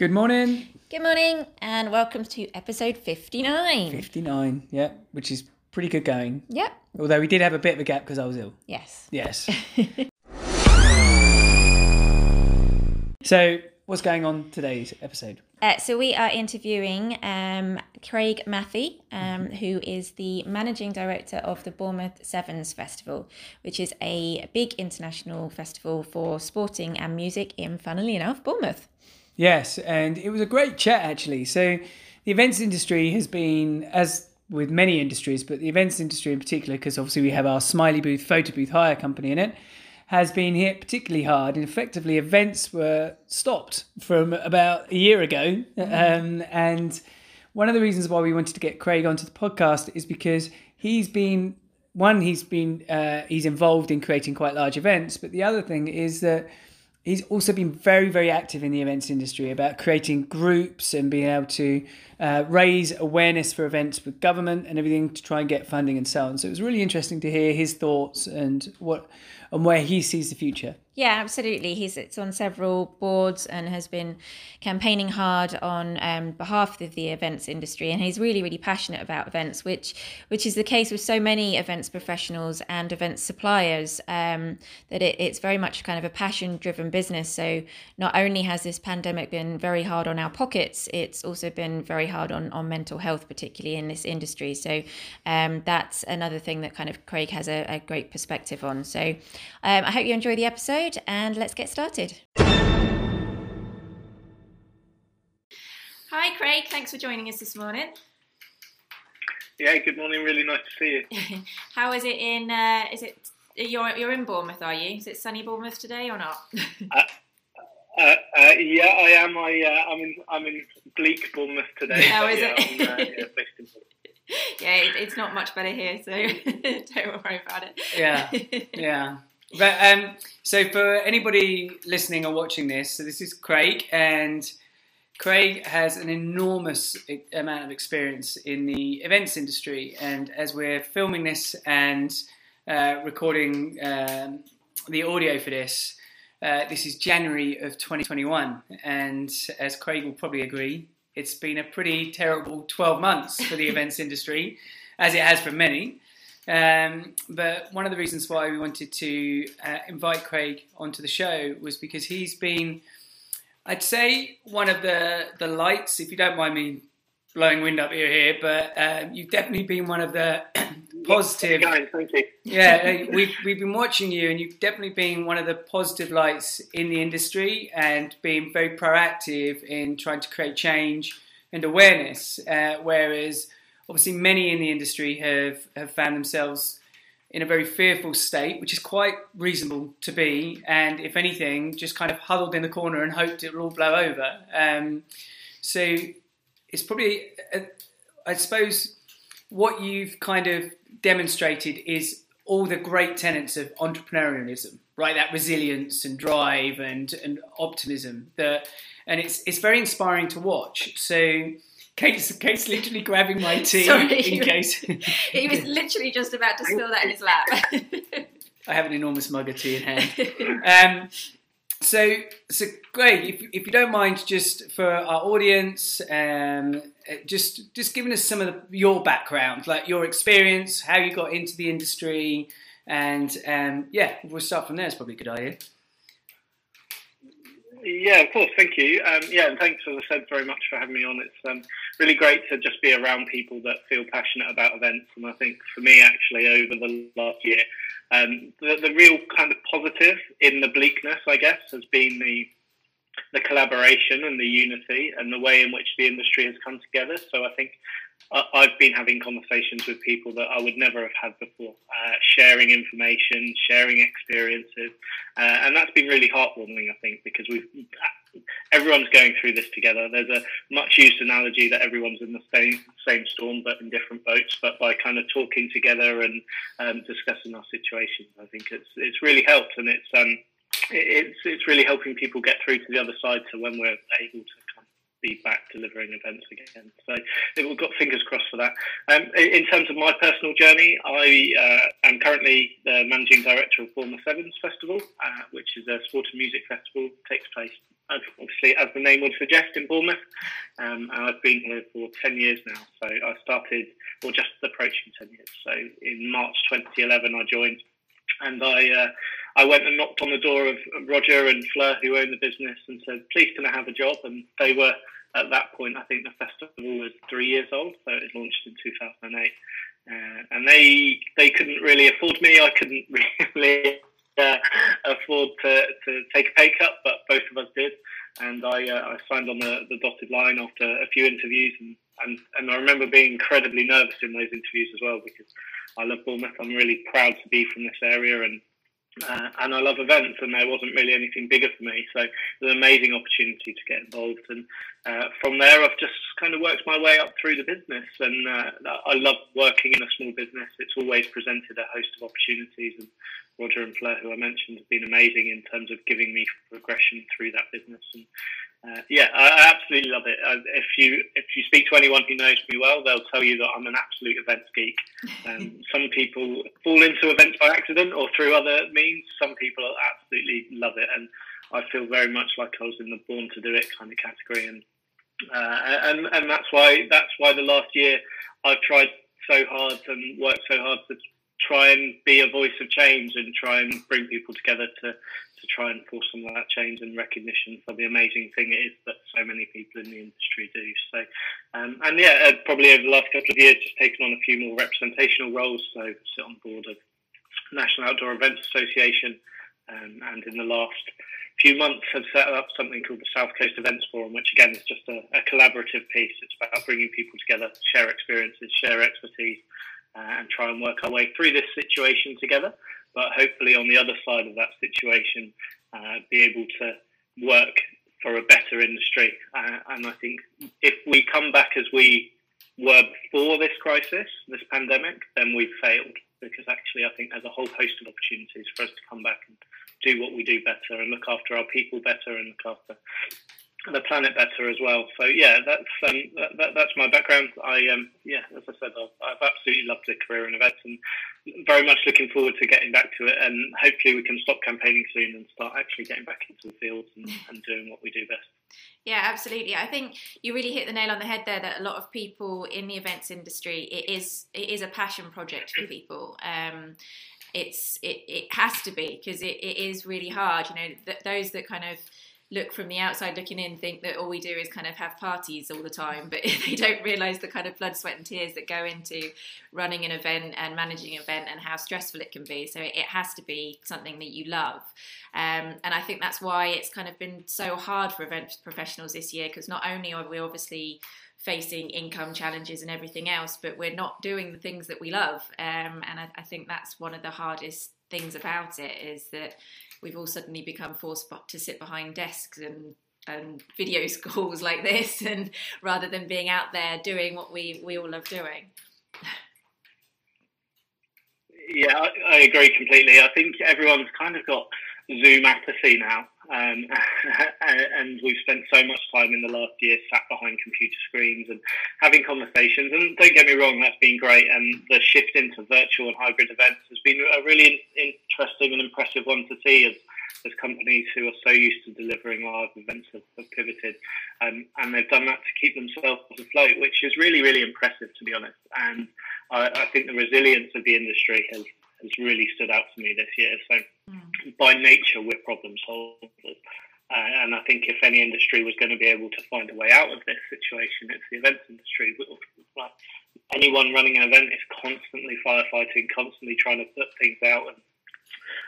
Good morning. Good morning, and welcome to episode 59. 59, yeah, which is pretty good going. Yep, Although we did have a bit of a gap because I was ill. yes. Yes. so, what's going on today's episode? Uh, so, we are interviewing um, Craig Mathie, um, who is the managing director of the Bournemouth Sevens Festival, which is a big international festival for sporting and music in, funnily enough, Bournemouth. Yes, and it was a great chat actually. So, the events industry has been, as with many industries, but the events industry in particular, because obviously we have our Smiley Booth photo booth hire company in it, has been hit particularly hard. And effectively, events were stopped from about a year ago. Um, and one of the reasons why we wanted to get Craig onto the podcast is because he's been one, he's been uh, he's involved in creating quite large events, but the other thing is that he's also been very, very active in the events industry about creating groups and being able to uh, raise awareness for events with government and everything to try and get funding and so on. So it was really interesting to hear his thoughts and what and where he sees the future. Yeah, absolutely. He sits on several boards and has been campaigning hard on um, behalf of the events industry, and he's really, really passionate about events, which which is the case with so many events professionals and events suppliers. Um, that it, it's very much kind of a passion-driven business. So not only has this pandemic been very hard on our pockets, it's also been very hard on on mental health, particularly in this industry. So um, that's another thing that kind of Craig has a, a great perspective on. So um, I hope you enjoy the episode and let's get started. Hi, Craig. Thanks for joining us this morning. Yeah, good morning. Really nice to see you. How is it in? Uh, is it you're you're in Bournemouth? Are you? Is it sunny Bournemouth today or not? uh, uh, uh, yeah, I am. I uh, I'm in I'm in bleak Bournemouth today. How is yeah, it? I'm, uh, yeah, yeah, it, it's not much better here, so don't worry about it. Yeah, yeah. But um, so for anybody listening or watching this, so this is Craig, and Craig has an enormous amount of experience in the events industry. And as we're filming this and uh, recording um, the audio for this, uh, this is January of 2021, and as Craig will probably agree, it's been a pretty terrible 12 months for the events industry, as it has for many. Um, but one of the reasons why we wanted to uh, invite Craig onto the show was because he's been, I'd say, one of the the lights. If you don't mind me blowing wind up your here, but um, you've definitely been one of the positive. Guys, thank you. yeah, we've we've been watching you, and you've definitely been one of the positive lights in the industry, and being very proactive in trying to create change and awareness. Uh, whereas obviously many in the industry have, have found themselves in a very fearful state, which is quite reasonable to be, and if anything, just kind of huddled in the corner and hoped it will all blow over. Um, so it's probably, uh, I suppose, what you've kind of demonstrated is all the great tenets of entrepreneurialism, right? That resilience and drive and, and optimism. That, and it's it's very inspiring to watch. So Kate's, Kate's literally grabbing my tea Sorry. in case. he was literally just about to spill that in his lap. I have an enormous mug of tea in hand. Um, so, so Greg, if, if you don't mind, just for our audience, um, just just giving us some of the, your background, like your experience, how you got into the industry, and um, yeah, we'll start from there. It's probably a good idea. Yeah, of course. Thank you. Um, yeah, and thanks, as I said, very much for having me on. It's um, really great to just be around people that feel passionate about events. And I think for me, actually, over the last year, um, the, the real kind of positive in the bleakness, I guess, has been the the collaboration and the unity and the way in which the industry has come together. So I think I've been having conversations with people that I would never have had before, uh, sharing information, sharing experiences, uh, and that's been really heartwarming. I think because we've everyone's going through this together. There's a much used analogy that everyone's in the same same storm but in different boats. But by kind of talking together and um, discussing our situations, I think it's it's really helped, and it's um, it's it's really helping people get through to the other side. So when we're able to be back delivering events again, so we've got fingers crossed for that. Um, in terms of my personal journey, I uh, am currently the managing director of Bournemouth Sevens Festival, uh, which is a sport and music festival. takes place obviously, as the name would suggest, in Bournemouth. Um, and I've been here for 10 years now. So I started, or just approaching 10 years. So in March 2011, I joined. And I, uh, I went and knocked on the door of Roger and Fleur, who own the business, and said, please, can I have a job? And they were, at that point, I think the festival was three years old. So it launched in 2008. Uh, and they they couldn't really afford me. I couldn't really uh, afford to, to take a pay cut, but both of us did. And I, uh, I signed on the, the dotted line after a few interviews. And, and, and I remember being incredibly nervous in those interviews as well because I love Bournemouth. I'm really proud to be from this area and uh, and I love events, and there wasn't really anything bigger for me. So it was an amazing opportunity to get involved. And uh, from there, I've just kind of worked my way up through the business. And uh, I love working in a small business. It's always presented a host of opportunities. And Roger and Fleur, who I mentioned, have been amazing in terms of giving me progression through that business. And uh, yeah, I, absolutely love it. Uh, if you if you speak to anyone who knows me well, they'll tell you that I'm an absolute events geek. Um, some people fall into events by accident or through other means. Some people absolutely love it, and I feel very much like I was in the born to do it kind of category. And uh, and and that's why that's why the last year I've tried so hard and worked so hard to try and be a voice of change and try and bring people together to to try and force some of that change and recognition for the amazing thing it is that so many people in the industry do. So, um, and yeah, uh, probably over the last couple of years, just taken on a few more representational roles. So, sit on board of National Outdoor Events Association, um, and in the last few months have set up something called the South Coast Events Forum, which again is just a, a collaborative piece. It's about bringing people together, share experiences, share expertise, uh, and try and work our way through this situation together but hopefully on the other side of that situation, uh, be able to work for a better industry. Uh, and I think if we come back as we were before this crisis, this pandemic, then we've failed because actually I think there's a whole host of opportunities for us to come back and do what we do better and look after our people better and look after the planet better as well. So yeah, that's um, that, that, that's my background. I um, yeah, as I said, I've, I've, absolutely loved the career in events and very much looking forward to getting back to it. And hopefully we can stop campaigning soon and start actually getting back into the fields and, and doing what we do best. Yeah, absolutely. I think you really hit the nail on the head there. That a lot of people in the events industry, it is it is a passion project for people. Um, it's it, it has to be because it, it is really hard. You know, th- those that kind of look from the outside looking in think that all we do is kind of have parties all the time but they don't realize the kind of blood sweat and tears that go into running an event and managing an event and how stressful it can be. So it has to be something that you love. Um, and i think that's why it's kind of been so hard for event professionals this year because not only are we obviously facing income challenges and everything else but we're not doing the things that we love. Um, and I, I think that's one of the hardest things about it is that we've all suddenly become forced to sit behind desks and and video calls like this, and rather than being out there doing what we we all love doing. Yeah, I, I agree completely. I think everyone's kind of got Zoom apathy now. Um, and we've spent so much time in the last year sat behind computer screens and having conversations. And don't get me wrong, that's been great. And the shift into virtual and hybrid events has been a really interesting and impressive one to see as, as companies who are so used to delivering live events have, have pivoted. Um, and they've done that to keep themselves afloat, which is really, really impressive, to be honest. And I, I think the resilience of the industry has has really stood out for me this year. So, mm. by nature, we're problem solvers. Uh, and I think if any industry was going to be able to find a way out of this situation, it's the events industry. Like anyone running an event is constantly firefighting, constantly trying to put things out and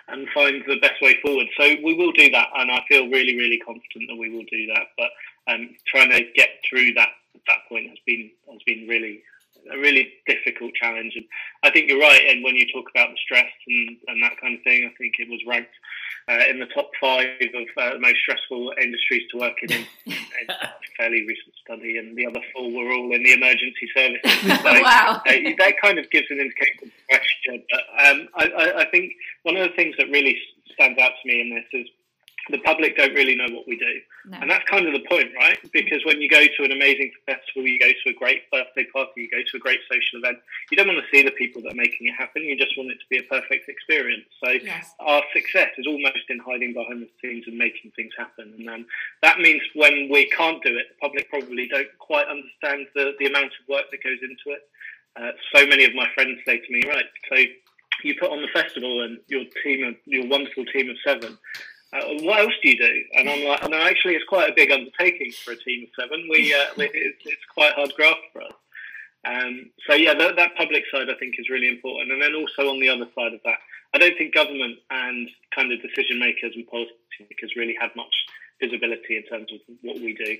and find the best way forward. So we will do that, and I feel really, really confident that we will do that. But um, trying to get through that that point has been has been really a really difficult challenge. And I think you're right. And when you talk about the stress and, and that kind of thing, I think it was ranked uh, in the top five of uh, the most stressful industries to work in. in a fairly recent study, and the other four were all in the emergency services. So, wow. Uh, that kind of gives an indication of pressure. But um, I, I, I think one of the things that really stands out to me in this is the public don't really know what we do. No. And that's kind of the point, right? Because when you go to an amazing festival, you go to a great birthday party, you go to a great social event, you don't want to see the people that are making it happen. You just want it to be a perfect experience. So Yes. our success is almost in hiding behind the scenes and making things happen. And um, that means when we can't do it, the public probably don't quite understand the, the amount of work that goes into it. Uh, so many of my friends say to me, right, so you put on the festival and your team of your wonderful team of seven. Uh, what else do you do? And I'm like, no, actually, it's quite a big undertaking for a team of seven. We, uh, it's, it's quite hard graft for us. Um, so yeah, that, that public side I think is really important. And then also on the other side of that, I don't think government and kind of decision makers and policymakers really had much visibility in terms of what we do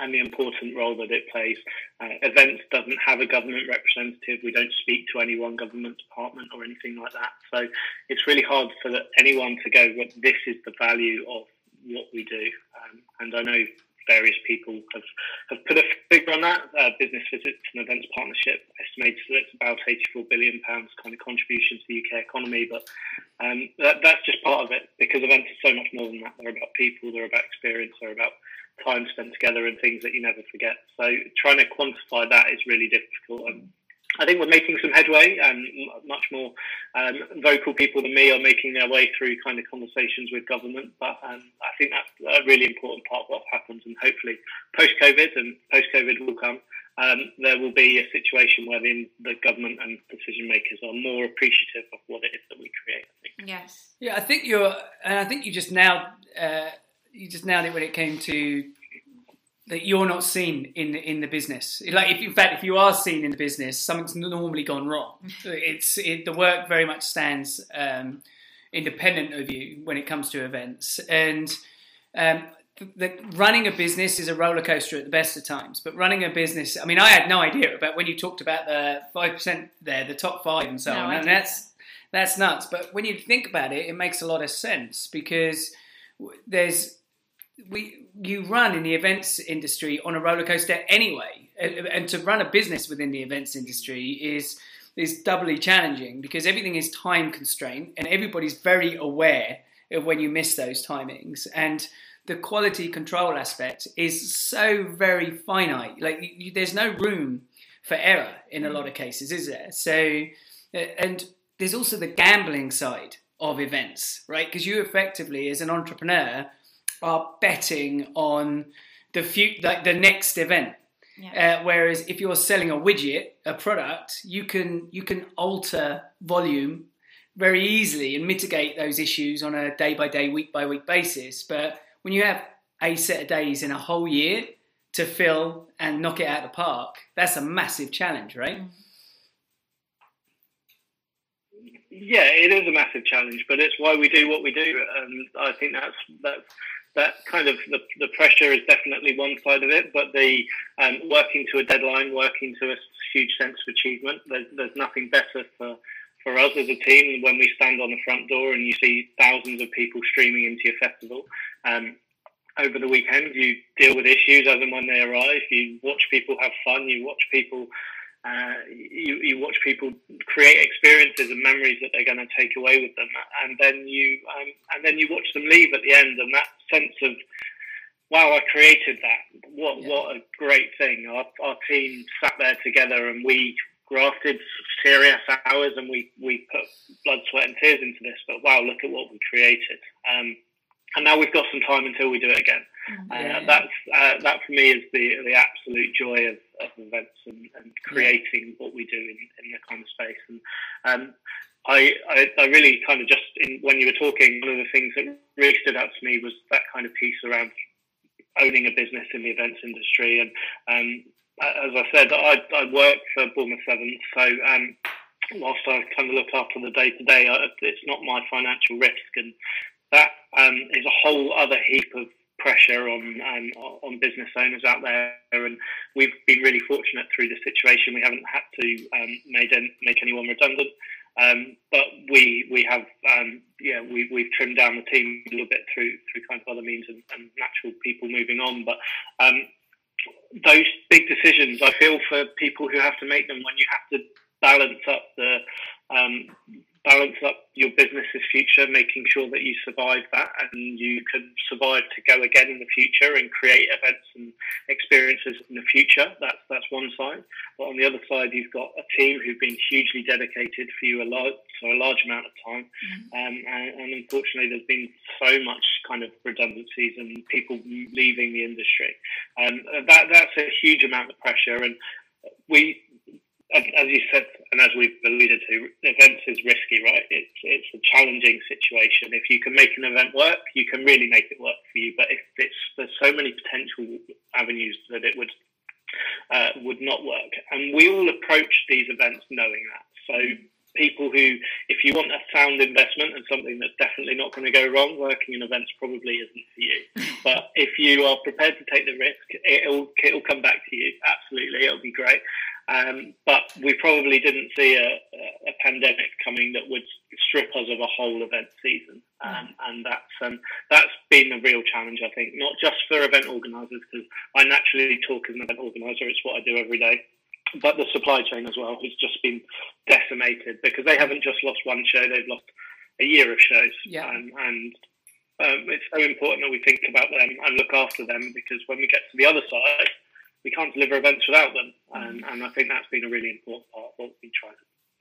and the important role that it plays. Uh, events doesn't have a government representative. We don't speak to any one government department or anything like that. So it's really hard for anyone to go, this is the value of what we do. Um, and I know various people have, have put a figure on that. Uh, Business Visits and Events Partnership estimates that it's about £84 billion kind of contribution to the UK economy. But um, that, that's just part of it because events are so much more than that. They're about people, they're about experience, they're about time spent together and things that you never forget. So trying to quantify that is really difficult. And I think we're making some headway, and much more um, vocal people than me are making their way through kind of conversations with government. But um, I think that's a really important part of what happens. And hopefully, post COVID, and post COVID will come, um, there will be a situation where the, the government and decision makers are more appreciative of what it is that we create. I think. Yes. Yeah, I think you're, and I think you just now, uh, you just nailed it when it came to that you're not seen in in the business. Like, if in fact, if you are seen in the business, something's normally gone wrong. It's it, the work very much stands um, independent of you when it comes to events, and um, the, running a business is a roller coaster at the best of times. But running a business, I mean, I had no idea about when you talked about the five percent there, the top five, and so No, on, I and that's that's nuts. But when you think about it, it makes a lot of sense because there's we you run in the events industry on a roller coaster anyway, and to run a business within the events industry is is doubly challenging because everything is time constrained and everybody's very aware of when you miss those timings. And the quality control aspect is so very finite. Like you, there's no room for error in a lot of cases is there? So uh, and there's also the gambling side of events right? Because you effectively as an entrepreneur are betting on the few, like the next event. Yeah. Uh, whereas if you're selling a widget, a product, you can you can alter volume very easily and mitigate those issues on a day by day, week by week basis. But when you have a set of days in a whole year to fill and knock it out of the park, that's a massive challenge, right? Yeah, it is a massive challenge, but it's why we do what we do, and I think that's that's that kind of the, the pressure is definitely one side of it, but the um, working to a deadline, working to a huge sense of achievement. There's, there's nothing better for for us as a team when we stand on the front door and you see thousands of people streaming into your festival. Um, over the weekend, you deal with issues as and when they arise. You watch people have fun. You watch people uh, you, you watch people create experiences and memories that they're going to take away with them, and then you um, and then you watch them leave at the end, and that sense of wow, I created that. What Yeah. what a great thing! Our, our team sat there together, and we grafted serious hours, and we we put blood, sweat, and tears into this. But wow, look at what we created. Um, and now we've got some time until we do it again. Uh, That's uh, that for me is the the absolute joy of, of events and, and creating what we do in, in the kind of space. And um, I, I I really kind of just in, when you were talking, one of the things that really stood out to me was that kind of piece around owning a business in the events industry. And um, as I said, I, I work for Bournemouth Sevens, so um, whilst I kind of look after the day to day, it's not my financial risk, and that um, is a whole other heap of pressure on on business owners out there. And we've been really fortunate through the situation. We haven't had to um, made any, make anyone redundant. Um, but we we have um, yeah we we've trimmed down the team a little bit through through kind of other means and, and natural people moving on. But um, those big decisions, I feel for people who have to make them when you have to balance up the um, balance up your business's future, making sure that you survive that and you can survive to go again in the future and create events and experiences in the future. That's that's one side. But on the other side, you've got a team who've been hugely dedicated for you a lot for a large amount of time, mm-hmm. um, and, and, unfortunately, there's been so much kind of redundancies and people leaving the industry. Um, that that's a huge amount of pressure, and we as you said, and as we've alluded to, events is risky, right? It's it's a challenging situation. If you can make an event work, you can really make it work for you. But if it's there's so many potential avenues that it would uh, would not work, and we all approach these events knowing that. So people who, if you want a sound investment and something that's definitely not going to go wrong, working in events probably isn't for you. but if you are prepared to take the risk, it'll it'll come back to you. Absolutely, it'll be great. Um, but we probably didn't see a, a, pandemic coming that would strip us of a whole event season, um, and that's um, that's been a real challenge, I think, not just for event organisers because I naturally talk as an event organiser; it's what I do every day. But the supply chain as well has just been decimated because they haven't just lost one show; they've lost a year of shows, yeah. Um, and um, it's so important that we think about them and look after them because when we get to the other side we can't deliver events without them, and, and I think that's been a really important part of what we try to.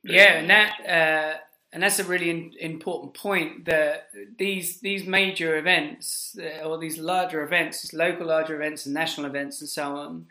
Do. Yeah, and that uh, and that's a really in, important point that these these major events uh, or these larger events, local larger events and national events and so on,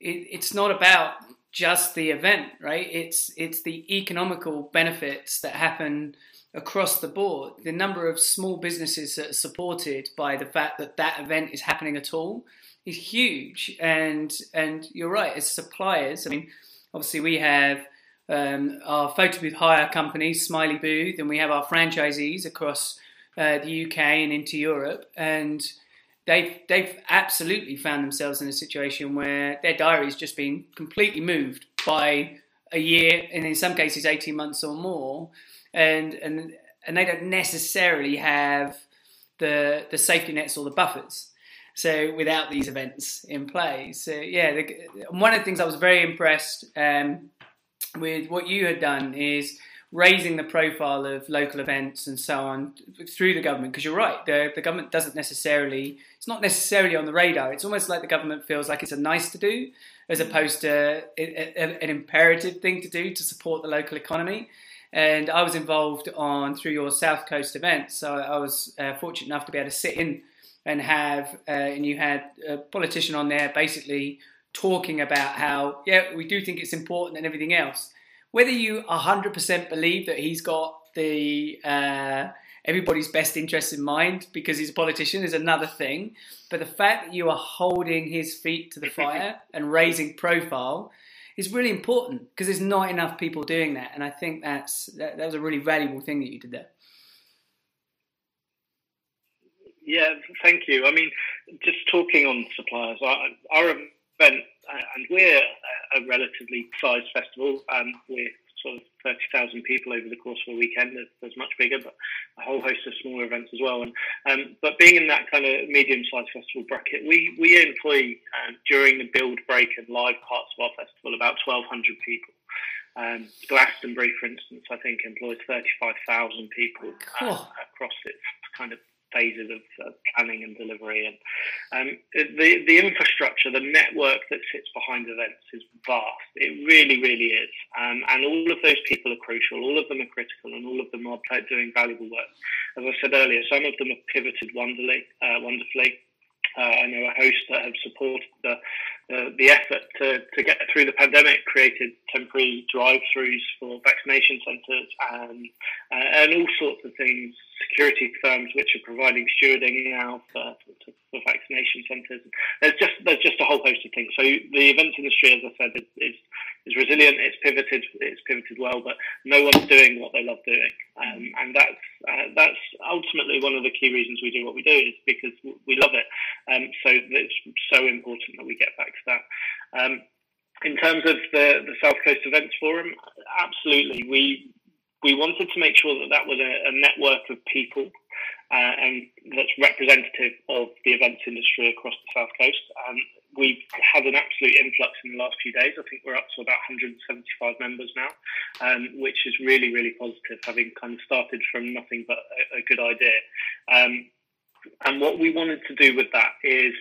it, it's not about just the event, right? It's it's the economical benefits that happen across the board. The number of small businesses that are supported by the fact that that event is happening at all is huge. And and you're right, as suppliers, I mean, obviously we have um, our photo booth hire companies, Smiley Booth, and we have our franchisees across uh, the UK and into Europe, and they've they've absolutely found themselves in a situation where their diary's just been completely moved by a year, and in some cases eighteen months or more, and and and they don't necessarily have the the safety nets or the buffers so without these events in place, so yeah, the, one of the things I was very impressed um, with what you had done is raising the profile of local events and so on through the government. Because you're right, the, the government doesn't necessarily, it's not necessarily on the radar. It's almost like the government feels like it's a nice to do as opposed to a, a, an imperative thing to do to support the local economy. And I was involved on through your South Coast events so I was uh, fortunate enough to be able to sit in and have uh, and you had a politician on there basically talking about how yeah we do think it's important and everything else. Whether you 100% believe that he's got the uh, everybody's best interest in mind because he's a politician is another thing but the fact that you are holding his feet to the fire and raising profile is really important because there's not enough people doing that. And i think that's that, that was a really valuable thing that you did there yeah, thank you. I mean, just talking on suppliers, our, our event, uh, and we're a relatively sized festival. Um, we're sort of 30,000 people over the course of a weekend. There's, much bigger, but a whole host of smaller events as well. And um, but being in that kind of medium-sized festival bracket, we we employ um, during the build, break, and live parts of our festival about 1,200 people. Um, Glastonbury, for instance, I think employs 35,000 people uh, across its kind of phases of uh, planning and delivery. And um, the the infrastructure, the network that sits behind events is vast. It really, really is. Um, and all of those people are crucial. All of them are critical, and all of them are doing valuable work. As I said earlier, some of them have pivoted wonderfully, uh, wonderfully. Uh, I know a host that have supported the uh, the effort to, to get through the pandemic, created temporary drive-throughs for vaccination centres and uh, and all sorts of things. Security firms which are providing stewarding now for, for, for vaccination centres. There's just there's just a whole host of things. So the events industry, as I said, is, is is resilient. It's pivoted. It's pivoted well, but no one's doing what they love doing, um, and that's uh, that's ultimately one of the key reasons we do what we do is because we love it. Um, so it's so important that we get back to that. Um, in terms of the the South Coast Events Forum, absolutely, we we wanted to make sure that that was a, a network of people uh, and that's representative of the events industry across the south coast. Um, we've had an absolute influx in the last few days. I think we're up to about 175 members now, um, which is really, really positive, having kind of started from nothing but a, a good idea. Um, and what we wanted to do with that is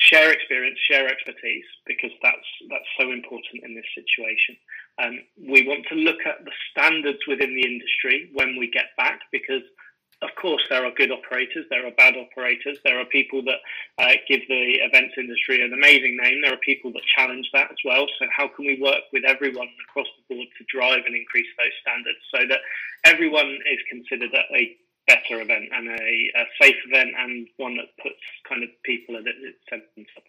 share experience, share expertise, because that's that's so important in this situation. Um, we want to look at the standards within the industry when we get back, because of course, there are good operators, there are bad operators, there are people that uh, give the events industry an amazing name, there are people that challenge that as well. So, how can we work with everyone across the board to drive and increase those standards so that everyone is considered a better event and a, a safe event and one that puts kind of people at its centre?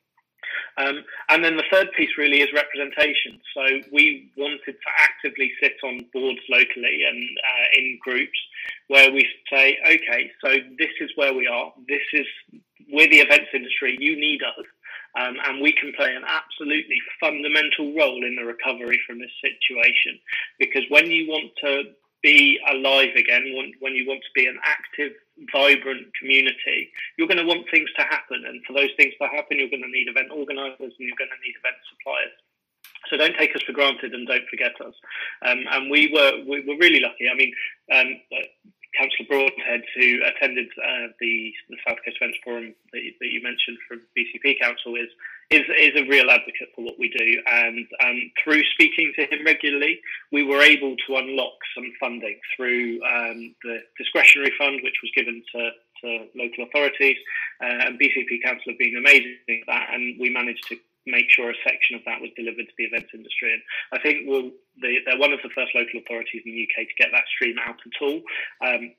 Um, and then the third piece really is representation. So we wanted to actively sit on boards locally and uh, in groups where we say, okay, so this is where we are. This is we're the events industry. You need us. Um, and we can play an absolutely fundamental role in the recovery from this situation. Because when you want to be alive again, when, you want to be an active, vibrant community, you're going to want things to happen. And for those things to happen, you're going to need event organisers and you're going to need event suppliers. So don't take us for granted and don't forget us. Um, and we were we were really lucky. I mean, um, Councillor Broadhead, who attended uh, the, the South Coast Events Forum that you, that you, mentioned from BCP Council, is, is is a real advocate for what we do. And um, through speaking to him regularly, we were able to unlock some funding through um, the discretionary fund, which was given to, to local authorities. Uh, and BCP Council have been amazing at that, and we managed to make sure a section of that was delivered to the events industry. And I think we'll, they, are one of the first local authorities in the UK to get that stream out at all. Um,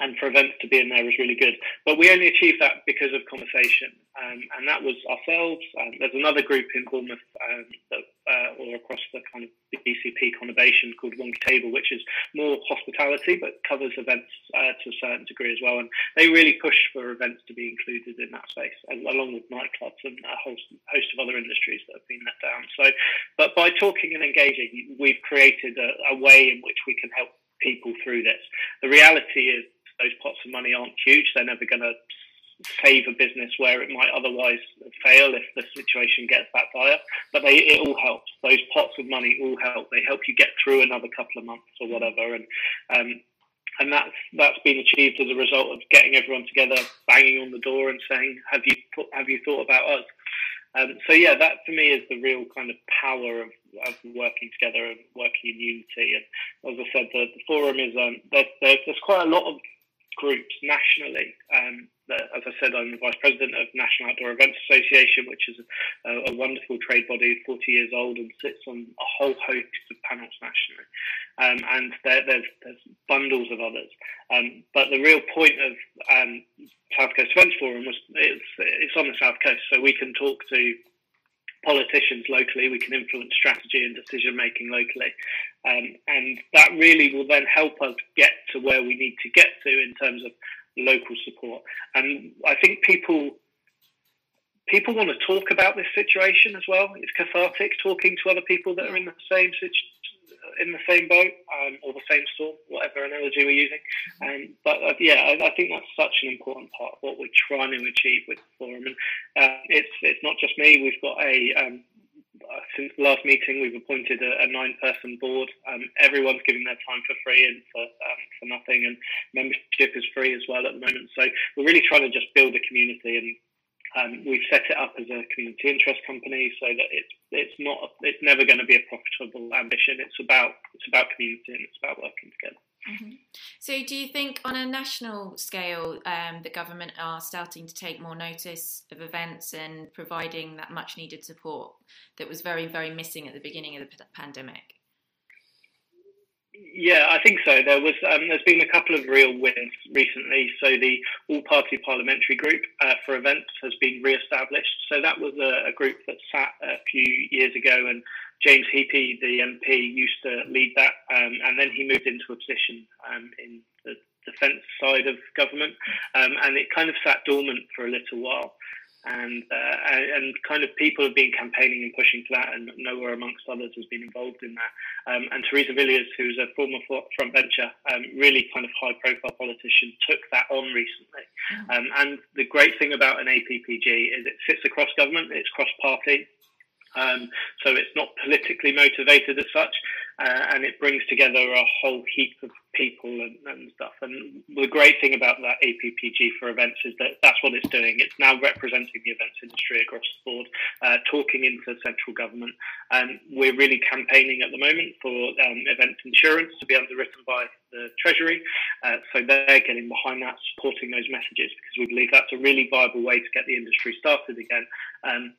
and for events to be in there was really good. But we only achieved that because of conversation, um, and that was ourselves. Um, there's another group in Bournemouth um, that, uh, or across the kind of BCP conurbation called Wonky Table, which is more hospitality but covers events uh, to a certain degree as well. And they really push for events to be included in that space, along with nightclubs and a host, host of other industries that have been let down. So, but by talking and engaging, we've created a, a way in which we can help people through this. The reality is those pots of money aren't huge. They're never going to save a business where it might otherwise fail if the situation gets that dire. But they, it all helps. Those pots of money all help. They help you get through another couple of months or whatever. And um, and that's that's been achieved as a result of getting everyone together, banging on the door, and saying, "Have you have you thought about us?" Um, so yeah, that for me is the real kind of power of, of working together and working in unity. And as I said, the, the forum is um, there, there's quite a lot of groups nationally. Um, as I said, I'm the vice president of National Outdoor Events Association, which is a, a, wonderful trade body, 40 years old, and sits on a whole host of panels nationally. Um, and there, there's, there's, bundles of others. Um, but the real point of um, South Coast Events Forum was it's, it's on the South Coast, so we can talk to politicians locally, we can influence strategy and decision making locally. Um, and that really will then help us get to where we need to get to in terms of local support. And I think people people want to talk about this situation as well. It's cathartic talking to other people that are in the same situation in the same boat um, or the same storm, whatever analogy we're using. Um, but uh, yeah, I, I, think that's such an important part of what we're trying to achieve with the forum. And uh, it's it's not just me. We've got a um, uh, since the last meeting, we've appointed a, a nine-person board. Um, everyone's giving their time for free and for um, for nothing, and membership is free as well at the moment. So we're really trying to just build a community and um, we've set it up as a community interest company so that it's it's not it's never going to be a profitable ambition. It's about it's about community and it's about working together. Mm-hmm. So, do you think on a national scale, um, the government are starting to take more notice of events and providing that much needed support that was very, very missing at the beginning of the pandemic? Yeah, I think so. There was um, there's been a couple of real wins recently. So the All Party Parliamentary Group uh, for Events has been re-established. So that was a, a, group that sat a few years ago, and James Heappey, the MP, used to lead that, um, and then he moved into a position um, in the defence side of government, um, and it kind of sat dormant for a little while. And uh, and kind of people have been campaigning and pushing for that, and NOEA amongst others has been involved in that. Um, and Theresa Villiers, who's a former front bencher, um, really kind of high profile politician, took that on recently. Mm-hmm. Um, and the great thing about an APPG is it sits across government, it's cross party. Um, so it's not politically motivated as such, uh, and it brings together a whole heap of people and, and, stuff. And the great thing about that APPG for events is that that's what it's doing. It's now representing the events industry across the board, uh, talking into central government. And we're really campaigning at the moment for um, event insurance to be underwritten by the Treasury. Uh, so they're getting behind that, supporting those messages because we believe that's a really viable way to get the industry started again. Um,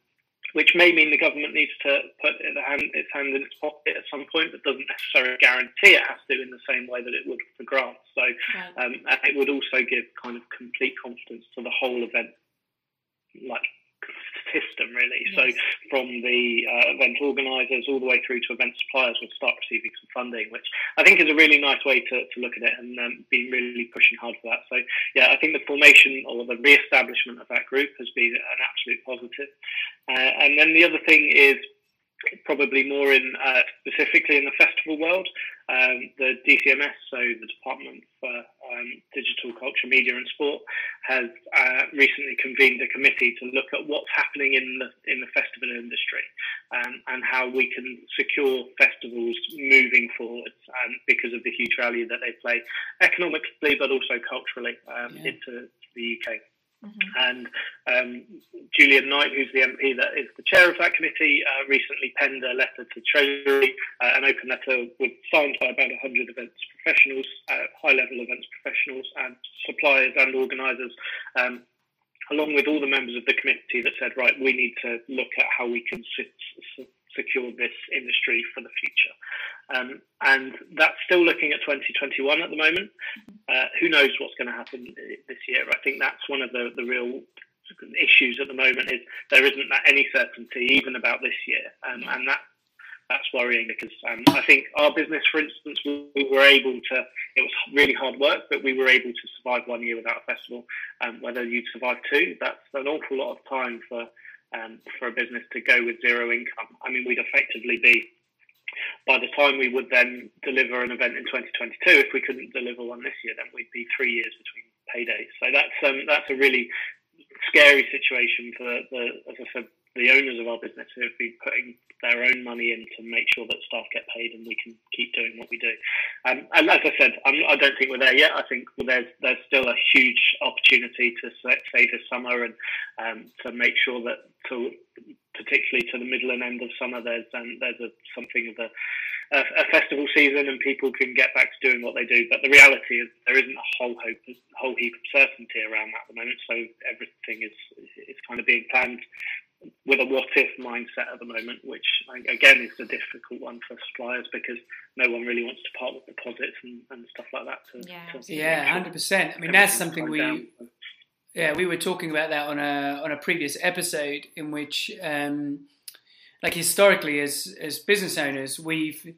which may mean the government needs to put its hand, its hand in its pocket at some point, but doesn't necessarily guarantee it has to in the same way that it would for grants. So, right. um, and it would also give kind of complete confidence to the whole event, like system, really. Yes. So from the uh, event organisers all the way through to event suppliers would start receiving some funding, which I think is a really nice way to, to look at it and um, been really pushing hard for that. So yeah, I think the formation or the re-establishment of that group has been an absolute positive. Uh, and then the other thing is probably more in uh, specifically in the festival world. Um, the DCMS, so the Department for um, Digital Culture, Media and Sport, has uh, recently convened a committee to look at what's happening in the in the festival industry um, and how we can secure festivals moving forward um, because of the huge value that they play economically, but also culturally um, yeah. into the UK. Mm-hmm. And um, Julian Knight, who's the MP that is the chair of that committee, uh, recently penned a letter to Treasury, uh, an open letter with, signed by about 100 events professionals, uh, high level events professionals, and suppliers and organisers, um, along with all the members of the committee that said, right, we need to look at how we can secure this industry for the future. Um, and that's still looking at 2021 at the moment. Uh, who knows what's going to happen this year? I think that's one of the, the real issues at the moment is there isn't any certainty even about this year, um, and that that's worrying because um, I think our business, for instance, we, we, were able to. It was really hard work, but we were able to survive one year without a festival. Um, whether you'd survive two, that's an awful lot of time for um, for a business to go with zero income. I mean, we'd effectively be by the time we would then deliver an event in 2022, if we couldn't deliver one this year, then we'd be three years between paydays. So that's um, that's a really scary situation for the, as I said, the owners of our business who have been putting their own money in to make sure that staff get paid and we can keep doing what we do. Um, and as I said, I'm, I do not think we're there yet. I think there's there's still a huge opportunity to say this summer and um, to make sure that to particularly to the middle and end of summer, there's um, there's a, something of a, a, a, festival season and people can get back to doing what they do. But the reality is there isn't a whole hope, whole heap of certainty around that at the moment. So everything is is kind of being planned with a what if mindset at the moment, which again is a difficult one for suppliers because no one really wants to part with deposits and, and stuff like that. To, yeah, to yeah, hundred percent. I mean, that's something we. Down. Yeah, we were talking about that on a on a previous episode in which, um, like historically, as as business owners, we've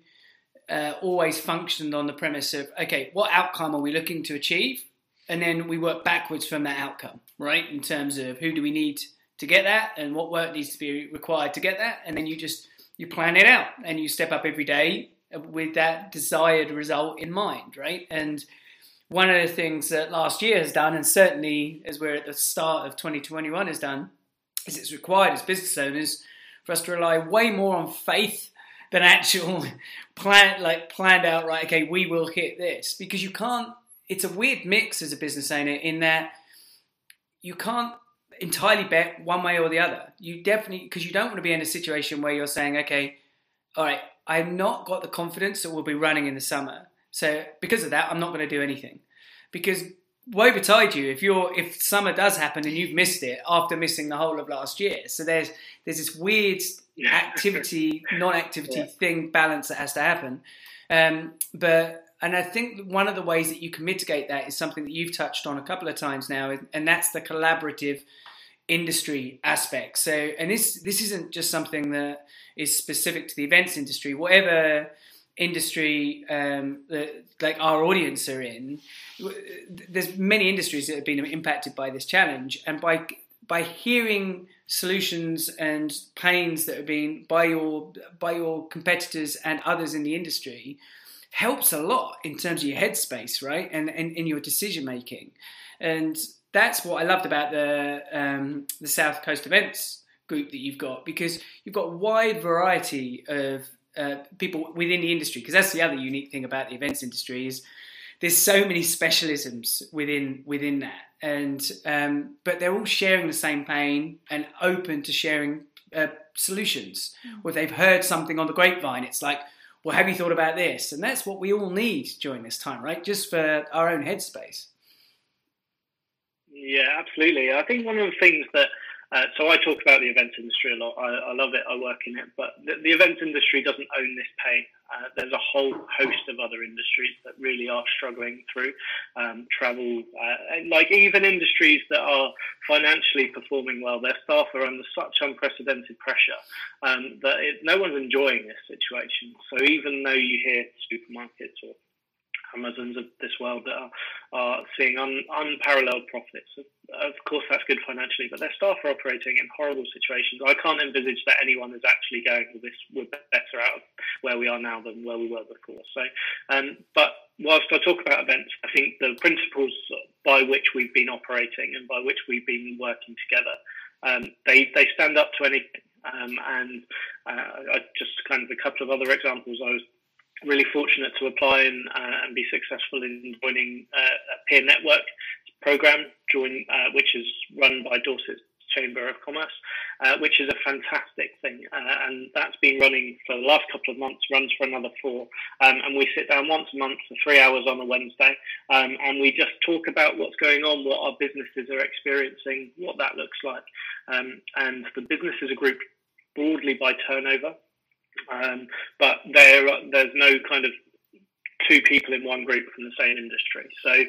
uh, always functioned on the premise of okay, what outcome are we looking to achieve, and then we work backwards from that outcome, right? In terms of who do we need to get that and what work needs to be required to get that. And then you just you plan it out and you step up every day with that desired result in mind right? And one of the things that last year has done and certainly as we're at the start of 2021 has done is it's required as business owners for us to rely way more on faith than actual plan like planned out right okay we will hit this. Because you can't it's a weird mix as a business owner in that you can't entirely bet one way or the other. You definitely because you don't want to be in a situation where you're saying, okay, all right, I've not got the confidence that we'll be running in the summer. So because of that, I'm not going to do anything. Because woe betide you if you're if summer does happen and you've missed it after missing the whole of last year. So there's there's this weird activity non-activity yeah. thing balance that has to happen. Um, but and I think one of the ways that you can mitigate that is something that you've touched on a couple of times now, and that's the collaborative industry aspect. So, and this this isn't just something that is specific to the events industry. Whatever industry um, that like our audience are in, there's many industries that have been impacted by this challenge, and by by hearing solutions and pains that have been by your by your competitors and others in the industry helps a lot in terms of your headspace, right, and and in your decision making, and that's what I loved about the um, the South Coast events group that you've got because you've got a wide variety of uh, people within the industry. Because that's the other unique thing about the events industry is there's so many specialisms within within that, and um, but they're all sharing the same pain and open to sharing uh, solutions. Mm. Or they've heard something on the grapevine, it's like, well, have you thought about this? And that's what we all need during this time, right? Just for our own headspace. Yeah, absolutely. I think one of the things that uh, so I talk about the events industry a lot. I, I love it. I work in it, but the, the events industry doesn't own this pain. Uh, there's a whole host of other industries that really are struggling through um, travel, uh, like even industries that are financially performing well. Their staff are under such unprecedented pressure um, that it, no one's enjoying this situation. So even though you hear supermarkets or Amazons of this world that are, are seeing un, unparalleled profits. Of course, that's good financially, but their staff are operating in horrible situations. I can't envisage that anyone is actually going, well, this we're better out of where we are now than where we were before. So, um, but whilst I talk about events, I think the principles by which we've been operating and by which we've been working together, um, they they stand up to anything. Um, and uh, just kind of a couple of other examples. I was really fortunate to apply and, uh, and be successful in joining uh, a peer network program, join, uh, which is run by Dorset Chamber of Commerce, uh, which is a fantastic thing. Uh, and that's been running for the last couple of months, runs for another four. Um, and we sit down once a month for three hours on a Wednesday, um, and we just talk about what's going on, what our businesses are experiencing, what that looks like. Um, and the businesses are grouped broadly by turnover. Um, but there, there's no kind of two people in one group from the same industry. So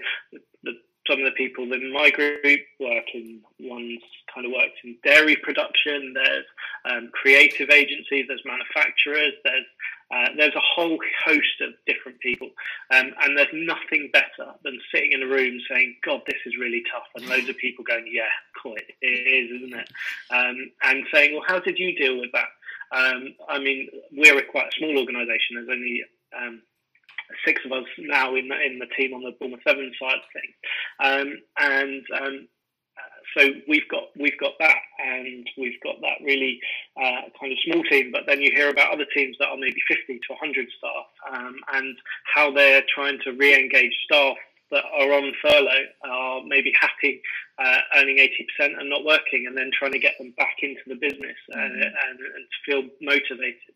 the, some of the people in my group work in one's kind of works in dairy production. There's um, creative agencies. There's manufacturers. There's uh, there's a whole host of different people, um, and there's nothing better than sitting in a room saying, "God, this is really tough," and loads of people going, "Yeah, cool, it is, isn't it?" Um, and saying, "Well, how did you deal with that?" Um, I mean, we're a quite small organisation. There's only um, six of us now in the, in the team on the Bournemouth Seven side thing, um, and um, so we've got we've got that, and we've got that really uh, kind of small team. But then you hear about other teams that are maybe 50 to 100 staff, um, and how they're trying to re-engage staff that are on furlough are maybe happy uh, earning 80% and not working, and then trying to get them back into the business uh, mm-hmm. and, and, and, to feel motivated.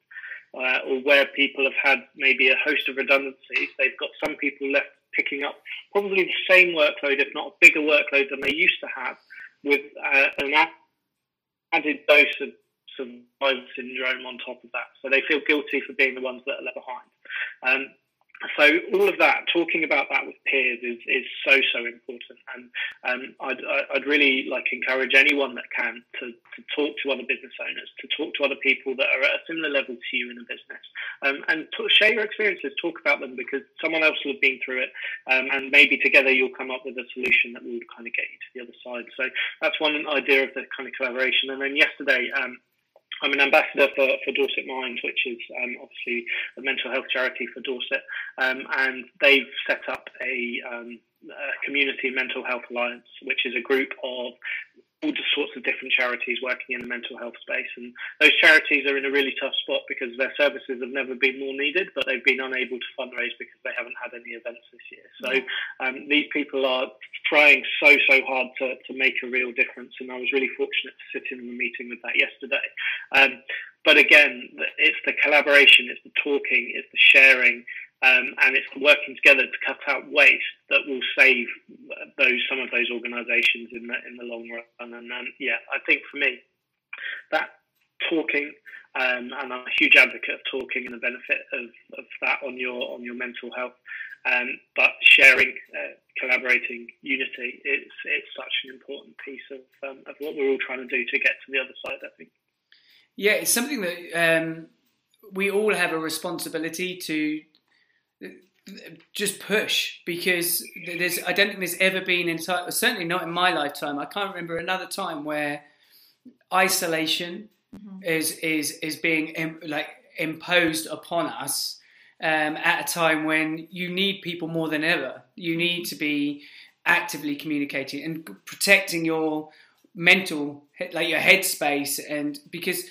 Uh, or where people have had maybe a host of redundancies, they've got some people left picking up probably the same workload, if not a bigger workload than they used to have, with uh, an added dose of survival syndrome on top of that. So they feel guilty for being the ones that are left behind. Um, so all of that, talking about that with peers is, is so so important, and um, I'd, I'd really like encourage anyone that can to, to talk to other business owners, to talk to other people that are at a similar level to you in a business, um, and to share your experiences, talk about them because someone else will have been through it, um, and maybe together you'll come up with a solution that will kind of get you to the other side. So that's one idea of the kind of collaboration. And then yesterday. I'm an ambassador for, for Dorset Minds, which is um, obviously a mental health charity for Dorset, um, and they've set up a, um, a community mental health alliance, which is a group of all sorts of different charities working in the mental health space. And those charities are in a really tough spot because their services have never been more needed, but they've been unable to fundraise because they haven't had any events this year. So um, these people are trying so, so hard to, to make a real difference. And I was really fortunate to sit in a meeting with that yesterday. Um, but again, it's the collaboration, it's the talking, it's the sharing, um, and it's working together to cut out waste that will save those some of those organisations in the in the long run. And um, yeah, I think for me, that talking, um, and I'm a huge advocate of talking and the benefit of, of that on your on your mental health. Um, but sharing, uh, collaborating, unity, it's it's such an important piece of um, of what we're all trying to do to get to the other side. I think. Yeah, it's something that um, we all have a responsibility to just push because there's I don't think there's ever been in certainly not in my lifetime. I can't remember another time where isolation mm-hmm. is is is being like imposed upon us um, at a time when you need people more than ever. You need to be actively communicating and protecting your mental like your headspace and because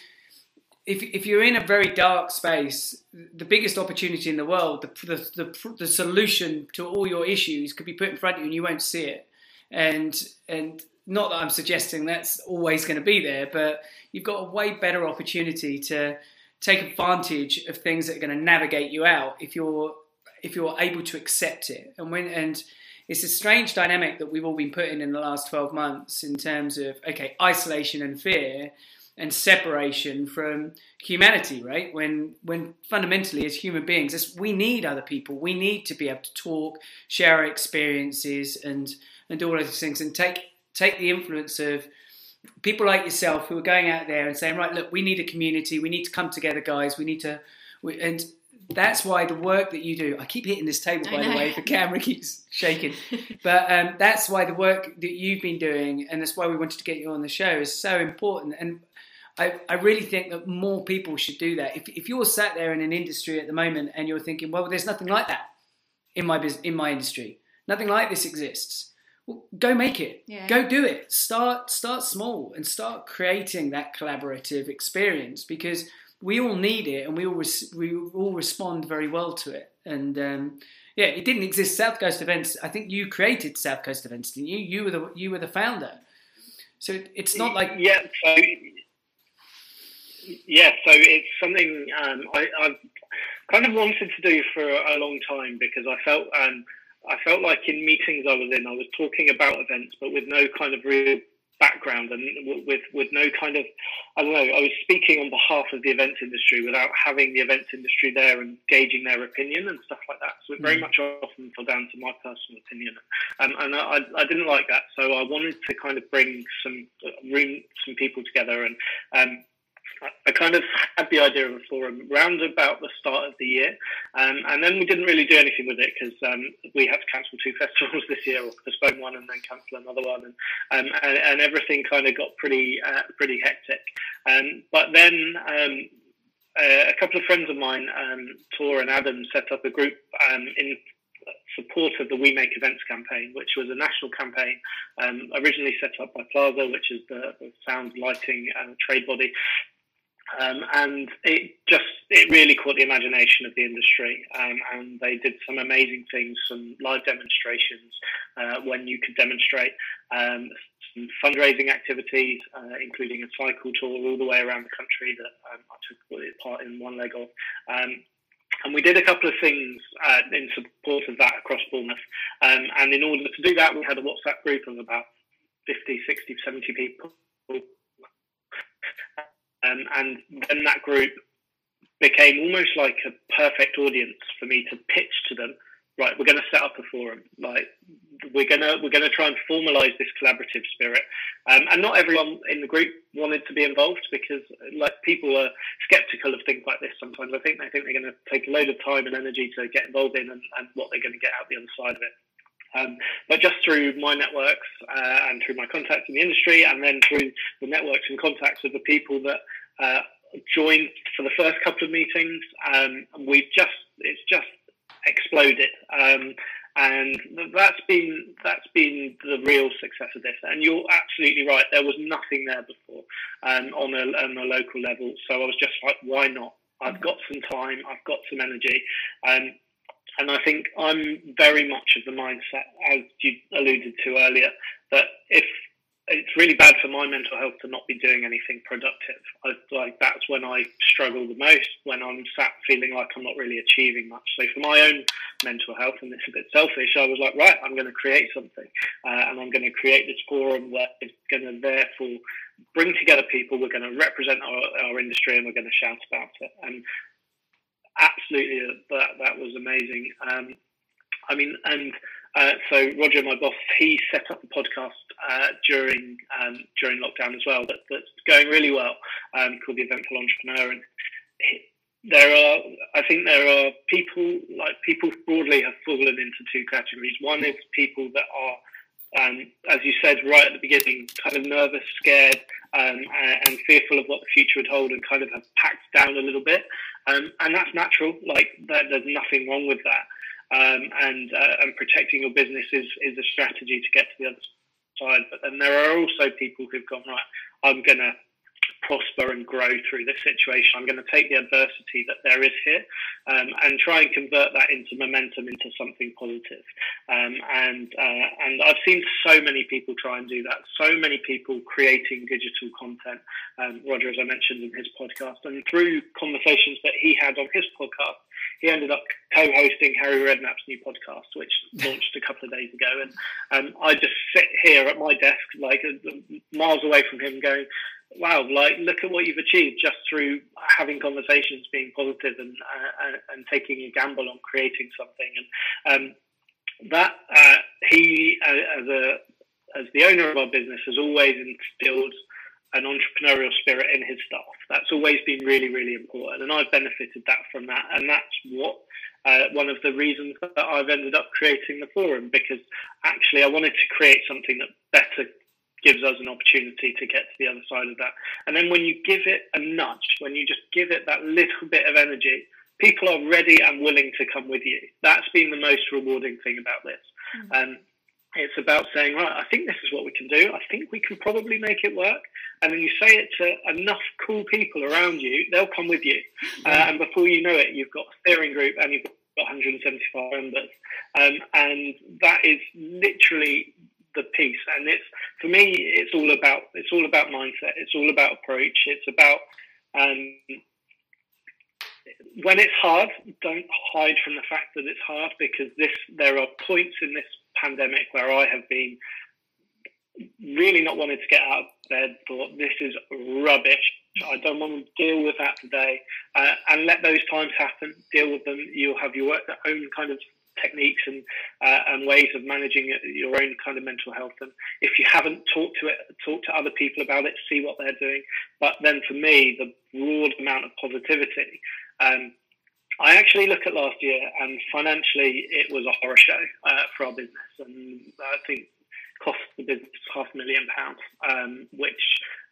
if, if you're in a very dark space, the biggest opportunity in the world, the, the, the, the, solution to all your issues could be put in front of you and you won't see it. And, and not that I'm suggesting that's always going to be there, but you've got a way better opportunity to take advantage of things that are going to navigate you out if you're, if you're able to accept it. And when, and it's a strange dynamic that we've all been put in in the last 12 months in terms of, okay, isolation and fear and separation from humanity, right? When when fundamentally as human beings, we need other people. We need to be able to talk, share our experiences, and and do all those things, and take take the influence of people like yourself who are going out there and saying, right, look, we need a community. We need to come together, guys. We need to, we, and that's why the work that you do. I keep hitting this table, by the way. The camera keeps shaking, but um, that's why the work that you've been doing, and that's why we wanted to get you on the show, is so important. And I, I really think that more people should do that. If, if you're sat there in an industry at the moment and you're thinking, well, there's nothing like that in my business, in my industry, nothing like this exists. Well, go make it. Yeah. Go do it. Start start small and start creating that collaborative experience because we all need it and we all res- we all respond very well to it. And um, yeah, it didn't exist. South Coast Events. I think you created South Coast Events, didn't you? You were the you were the founder. So it's not like yeah. So yeah, so it's something um, I, have kind of wanted to do for a long time because I felt um, I felt like in meetings I was in, I was talking about events, but with no kind of real background and with with no kind of I don't know. I was speaking on behalf of the events industry without having the events industry there and gauging their opinion and stuff like that. So it very mm. much often fell down to my personal opinion, um, and I, I didn't like that. So I wanted to kind of bring some room, some people together and. Um, I kind of had the idea of a forum round about the start of the year, um, and then we didn't really do anything with it because um, we had to cancel two festivals this year, or postpone one and then cancel another one, and um, and, and, everything kind of got pretty uh, pretty hectic. Um, but then uh, a couple of friends of mine, um, Tor and Adam, set up a group in support of the We Make Events campaign, which was a national campaign um, originally set up by PLASA, which is the, the sound lighting uh, trade body, um, and it just it really caught the imagination of the industry, um, and they did some amazing things, some live demonstrations uh, when you could demonstrate, um, some fundraising activities, uh, including a cycle tour all the way around the country that um, I took part in one leg of. Um, and we did a couple of things uh, in support of that across Bournemouth. Um, and in order to do that, we had a WhatsApp group of about 50, 60, 70 people um, and then that group became almost like a perfect audience for me to pitch to them. Right, we're going to set up a forum. Like we're gonna we're gonna try and formalize this collaborative spirit. Um, and not everyone in the group wanted to be involved because like people are skeptical of things like this. Sometimes I think they think they're going to take a load of time and energy to get involved in, and, and what they're going to get out the other side of it. Um, but just through my networks uh, and through my contacts in the industry, and then through the networks and contacts of the people that uh, joined for the first couple of meetings, um, we've just it's just exploded. Um, and that's been that's been the real success of this. And you're absolutely right. There was nothing there before um, on a on a local level. So I was just like, why not? I've got some time. I've got some energy. Um, and I think I'm very much of the mindset, as you alluded to earlier, that if it's really bad for my mental health to not be doing anything productive. I, like that's when I struggle the most when I'm sat feeling like I'm not really achieving much. So for my own mental health, and it's a bit selfish, I was like, right, I'm going to create something, uh, and I'm going to create this forum is going to therefore bring together people. We're going to represent our, our industry, and we're going to shout about it. And absolutely, that that was amazing. Um, I mean, and uh, so Roger, my boss, he set up a podcast uh, during um, during lockdown as well that, that's going really well um, called the Eventful Entrepreneur, and there are I think there are people like people broadly have fallen into two categories. One is people that are um, as you said right at the beginning, kind of nervous, scared, um, and, fearful of what the future would hold, and kind of have packed down a little bit. Um, and that's natural. Like there's nothing wrong with that. Um, and uh, and protecting your business is is a strategy to get to the other side. But then there are also people who've gone right. I'm gonna prosper and grow through this situation. I'm going to take the adversity that there is here um, and try and convert that into momentum into something positive. Um, and uh, and I've seen so many people try and do that. So many people creating digital content. Um, Roger, as I mentioned in his podcast, and through conversations that he had on his podcast, he ended up co-hosting Harry Redknapp's new podcast, which launched a couple of days ago. And um, I just sit here at my desk, like uh, miles away from him, going, wow, like look at what you've achieved just through having conversations, being positive, and uh, and taking a gamble on creating something. And um, that uh, he, uh, as a as the owner of our business, has always instilled an entrepreneurial spirit in his staff. That's always been really, really important, and I've benefited that from that. And that's what uh, one of the reasons that I've ended up creating the forum because actually I wanted to create something that better gives us an opportunity to get to the other side of that. And then when you give it a nudge, when you just give it that little bit of energy, people are ready and willing to come with you. That's been the most rewarding thing about this. Mm-hmm. Um, it's about saying, right, I think this is what we can do. I think we can probably make it work. And then you say it to enough cool people around you, they'll come with you. Uh, and before you know it, you've got a steering group and you've got 175 members. Um, and that is literally the piece. And it's for me, it's all about it's all about mindset. It's all about approach. It's about um, when it's hard, don't hide from the fact that it's hard because this there are points in this pandemic where I have been really not wanting to get out of bed. Thought this is rubbish. I don't want to deal with that today, uh, and let those times happen. Deal with them. You'll have your own kind of techniques and uh, and ways of managing your own kind of mental health. And if you haven't talked to it, talk to other people about it, see what they're doing. But then for me, the broad amount of positivity. Um, I actually look at last year, and financially, it was a horror show uh, for our business, and I think cost the business half a million pounds, um, which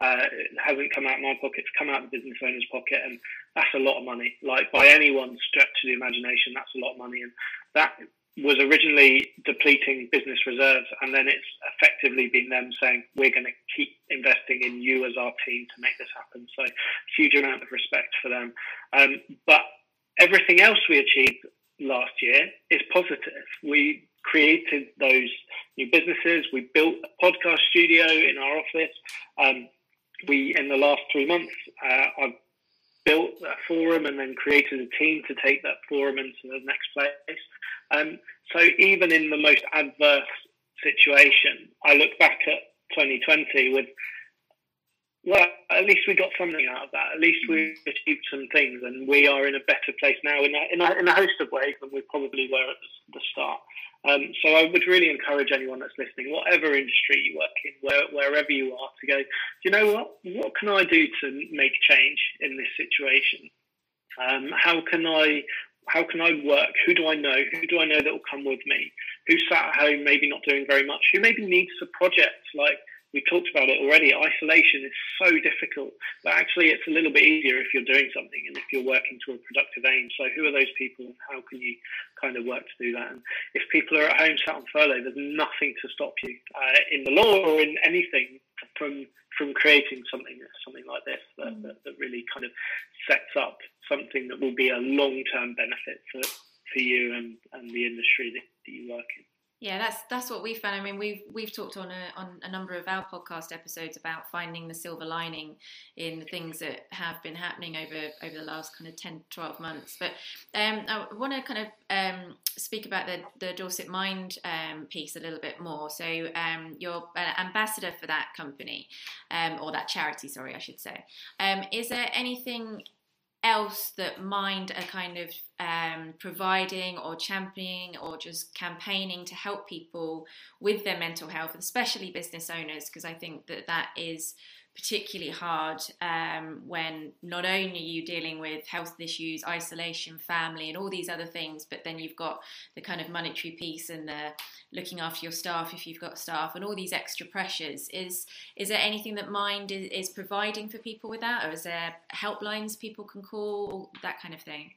uh, hasn't come out of my pocket, it's come out of the business owner's pocket, and that's a lot of money. Like by anyone's stretch of the imagination, that's a lot of money, and that was originally depleting business reserves, and then it's effectively been them saying, "We're going to keep investing in you as our team to make this happen." So, huge amount of respect for them. Um, but everything else we achieved last year is positive. We created those new businesses. We built a podcast studio in our office. Um, we, in the last three months, uh, I've built that forum and then created a team to take that forum into the next place. Um, so even in the most adverse situation, I look back at 2020 with, well, at least we got something out of that. At least we achieved some things, and we are in a better place now in a, in a, in a host of ways than we probably were at the start. Um, so I would really encourage anyone that's listening, whatever industry you work in, where, wherever you are, to go. you know what? What can I do to make change in this situation? Um, how can I how can I work? Who do I know? Who do I know that will come with me? Who's sat at home, maybe not doing very much? Who maybe needs a project? Like we talked about it already. Isolation is so difficult, but actually, it's a little bit easier if you're doing something and if you're working to a productive aim. So, who are those people? How can you kind of work to do that? And if people are at home sat on furlough, there's nothing to stop you uh, in the law or in anything from from creating something something like this that, mm. that, that really kind of sets up something that will be a long term benefit for, for you and, and the industry that you work in. Yeah, that's that's what we found. I mean, we've we've talked on a on a number of our podcast episodes about finding the silver lining in the things that have been happening over over the last kind of 10, 12 months. But um, I want to kind of um, speak about the the Dorset Mind um, piece a little bit more. So um, you're an ambassador for that company um, or that charity, sorry, I should say. Um, is there anything else that Mind are kind of um, providing or championing or just campaigning to help people with their mental health, especially business owners, because I think that that is particularly hard um, when not only are you dealing with health issues, isolation, family, and all these other things, but then you've got the kind of monetary piece and the looking after your staff if you've got staff, and all these extra pressures. Is is there anything that Mind is, is providing for people with that, or is there helplines people can call, that kind of thing?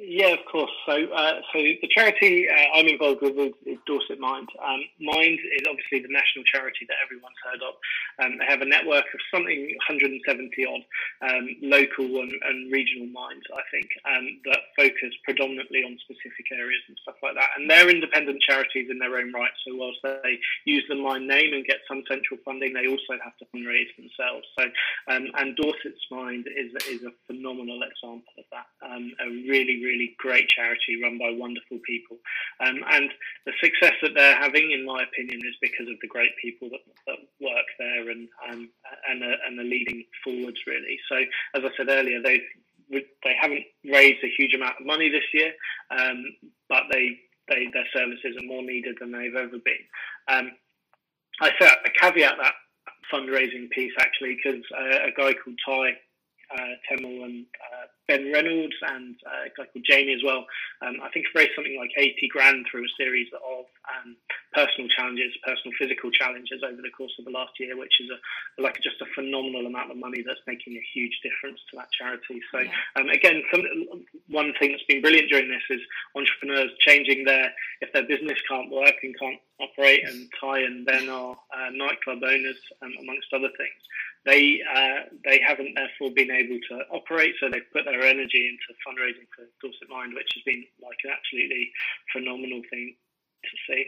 Yeah, of course. So, uh, so the charity uh, I'm involved with is, Dorset Mind. Um, Mind is obviously the national charity that everyone's heard of. Um, they have a network of something 170 odd um, local and, and, regional minds, I think, um, that focus predominantly on specific areas and stuff like that. And they're independent charities in their own right. So, whilst they use the Mind name and get some central funding, they also have to fundraise themselves. So, um, and Dorset's Mind is is a phenomenal example of that. Um, a really, really really great charity run by wonderful people. Um, and the success that they're having, in my opinion, is because of the great people that, that work there and um, and, are, and are leading forwards really. So as I said earlier, they they haven't raised a huge amount of money this year, um, but they, they their services are more needed than they've ever been. Um, I I caveat that fundraising piece actually because uh, a guy called Ty uh, Temmel and uh, Ben Reynolds and uh, a guy called Jamie as well. Um, I think raised something like 80 grand through a series of um, personal challenges, personal physical challenges over the course of the last year, which is a like just a phenomenal amount of money that's making a huge difference to that charity. So yeah. um, again, some, one thing that's been brilliant during this is entrepreneurs changing their if their business can't work and can't operate, and Ty and Ben are uh, nightclub owners um, amongst other things they uh, they haven't therefore been able to operate, so they've put their energy into fundraising for Dorset Mind, which has been like an absolutely phenomenal thing to see.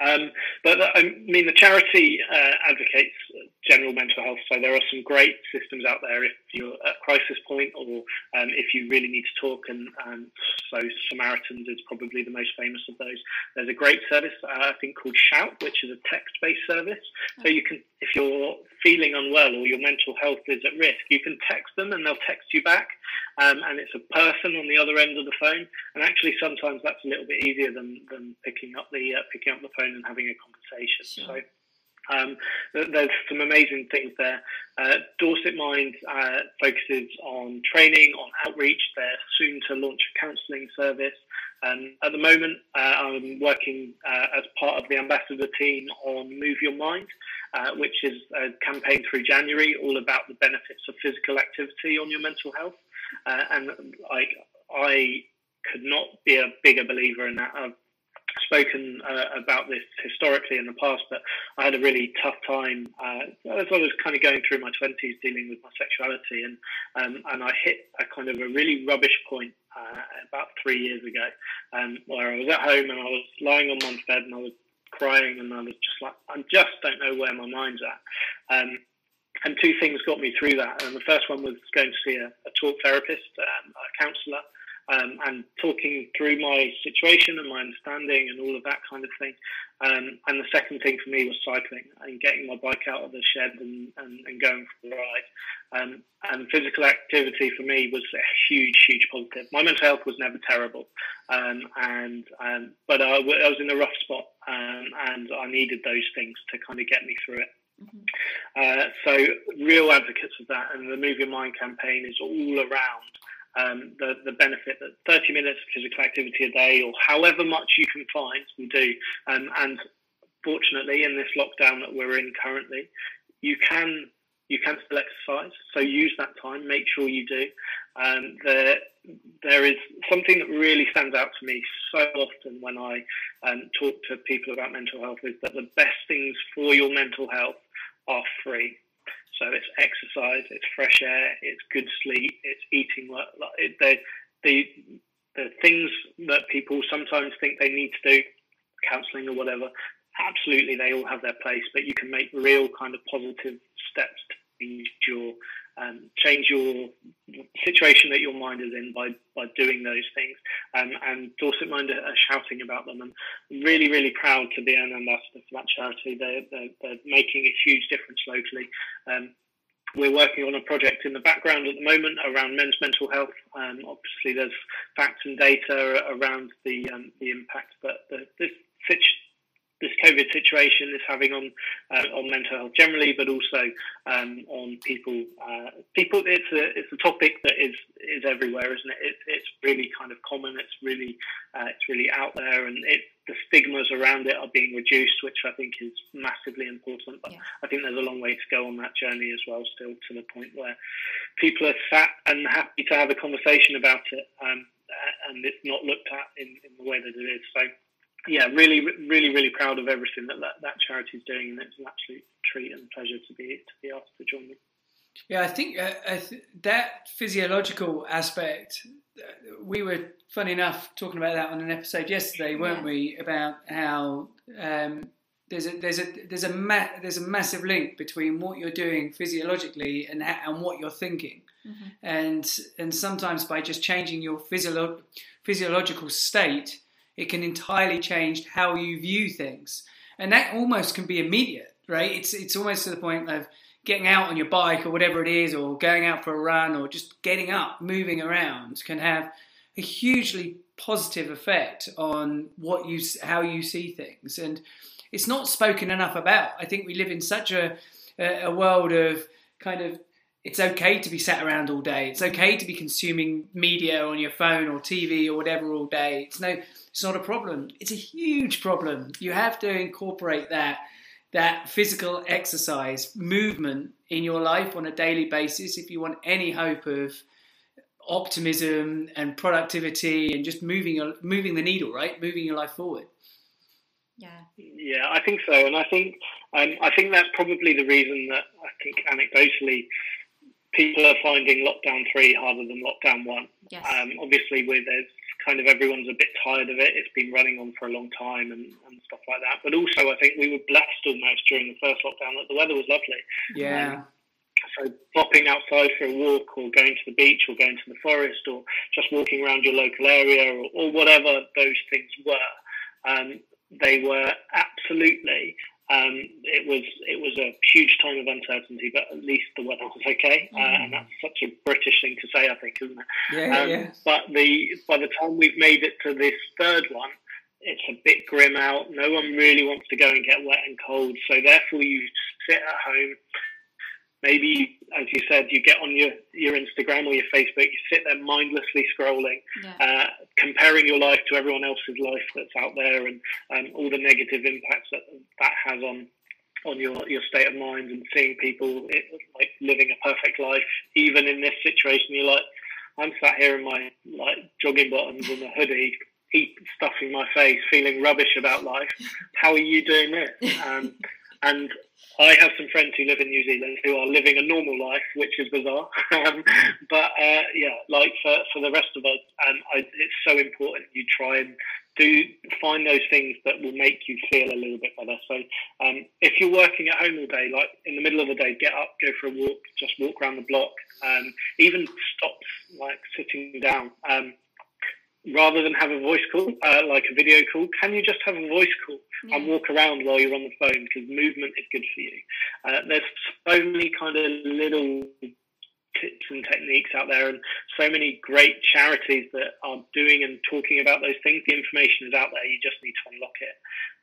Um, but I mean, the charity uh, advocates general mental health, so there are some great systems out there if you're at crisis point or um, if you really need to talk. And um, so Samaritans is probably the most famous of those. There's a great service uh, I think called Shout, which is a text-based service. So you can, if you're feeling unwell or your mental health is at risk, you can text them and they'll text you back. Um, and it's a person on the other end of the phone. And actually, sometimes that's a little bit easier than, than picking up the uh, picking up the phone and having a conversation. Sure. So. Um, there's some amazing things there. Uh, Dorset Mind uh, focuses on training, on outreach. They're soon to launch a counselling service. Um, at the moment, uh, I'm working uh, as part of the ambassador team on Move Your Mind, uh, which is a campaign through January all about the benefits of physical activity on your mental health. Uh, and I, I could not be a bigger believer in that. I've spoken uh, about this historically in the past, but I had a really tough time uh, as I was kind of going through my twenties dealing with my sexuality, and um, and I hit a kind of a really rubbish point uh, about three years ago, um, where I was at home and I was lying on my bed and I was crying and I was just like, I just don't know where my mind's at. Um, and two things got me through that. And the first one was going to see a, a talk therapist, um, a counsellor, um, and talking through my situation and my understanding and all of that kind of thing. Um, and the second thing for me was cycling and getting my bike out of the shed and, and, and going for a ride. Um, and physical activity for me was a huge, huge positive. My mental health was never terrible, um, and um, but I, I, was in a rough spot, um, and I needed those things to kind of get me through it. Mm-hmm. Uh, so, real advocates of that, and the Move Your Mind campaign is all around um, the, the benefit that 30 minutes of physical activity a day or however much you can find will do. Um, and fortunately, in this lockdown that we're in currently, you can you can still exercise. So use that time. Make sure you do. Um, there, there is something that really stands out to me so often when I um, talk to people about mental health is that the best things for your mental health are free. So it's exercise, it's fresh air, it's good sleep, it's eating. Like the the the things that people sometimes think they need to do, counselling or whatever. Absolutely, they all have their place, but you can make real kind of positive steps to change your um, change your situation that your mind is in by, by doing those things. Um, and Dorset Mind are, shouting about them. And I'm really, really proud to be an ambassador for that charity. They're, they're, they're making a huge difference locally. Um, we're working on a project in the background at the moment around men's mental health. Um, obviously, there's facts and data around the um, the impact, but the, this this COVID situation is having on uh, on mental health generally, but also um, on people. Uh, people, it's a it's a topic that is is everywhere, isn't it? it it's really kind of common. It's really uh, it's really out there, and it the stigmas around it are being reduced, which I think is massively important. But yeah. I think there's a long way to go on that journey as well, still to the point where people are sat and happy to have a conversation about it, um, and it's not looked at in, in the way that it is. So yeah, really, really, really proud of everything that that, that charity is doing, and it's an absolute treat and pleasure to be to be asked to join them. Yeah, I think uh, I th- that physiological aspect. Uh, we were, funny enough, talking about that on an episode yesterday, weren't yeah. we? About how um, there's a there's a there's a ma- there's a massive link between what you're doing physiologically and ha- and what you're thinking, mm-hmm. and and sometimes by just changing your physio- physiological state it can entirely change how you view things, and that almost can be immediate, right? It's it's almost to the point of getting out on your bike or whatever it is, or going out for a run, or just getting up, moving around, can have a hugely positive effect on what you how you see things, and it's not spoken enough about. I think we live in such a a world of kind of it's okay to be sat around all day. It's okay to be consuming media on your phone or TV or whatever all day. It's no it's not a problem. It's a huge problem. You have to incorporate that that physical exercise, movement in your life on a daily basis if you want any hope of optimism and productivity and just moving moving the needle, right? Moving your life forward. Yeah. Yeah, I think so, and I think um, I think that's probably the reason that I think anecdotally people are finding lockdown three harder than lockdown one. Yes. Um, obviously, with there's kind of everyone's a bit tired of it. It's been running on for a long time and, and stuff like that. But also, I think we were blessed almost during the first lockdown that the weather was lovely. Yeah. Um, so popping outside for a walk or going to the beach or going to the forest or just walking around your local area or, or whatever those things were, um, they were absolutely um, it was it was a huge time of uncertainty, but at least the weather was okay, uh, mm. and that's such a British thing to say, I think, isn't it? Yeah, um, yeah. But the by the time we've made it to this third one, it's a bit grim out. No one really wants to go and get wet and cold, so therefore you sit at home maybe, as you said, you get on your, your Instagram or your Facebook, you sit there mindlessly scrolling, yeah. uh, comparing your life to everyone else's life that's out there, and um, all the negative impacts that that has on on your your state of mind, and seeing people it, like living a perfect life, even in this situation, you're like, I'm sat here in my like jogging bottoms and a hoodie. Eat stuffing my face, feeling rubbish about life. How are you doing it? Um, and I have some friends who live in New Zealand who are living a normal life, which is bizarre. um, but uh, yeah, like for, for the rest of us, um, I, it's so important you try and do find those things that will make you feel a little bit better. So um, if you're working at home all day, like in the middle of the day, get up, go for a walk, just walk around the block, um, even stop like sitting down. Um, rather than have a voice call, uh, like a video call, can you just have a voice call yeah. and walk around while you're on the phone? Because movement is good for you. Uh, there's so many kind of little tips and techniques out there, and so many great charities that are doing and talking about those things. The information is out there. You just need to unlock it.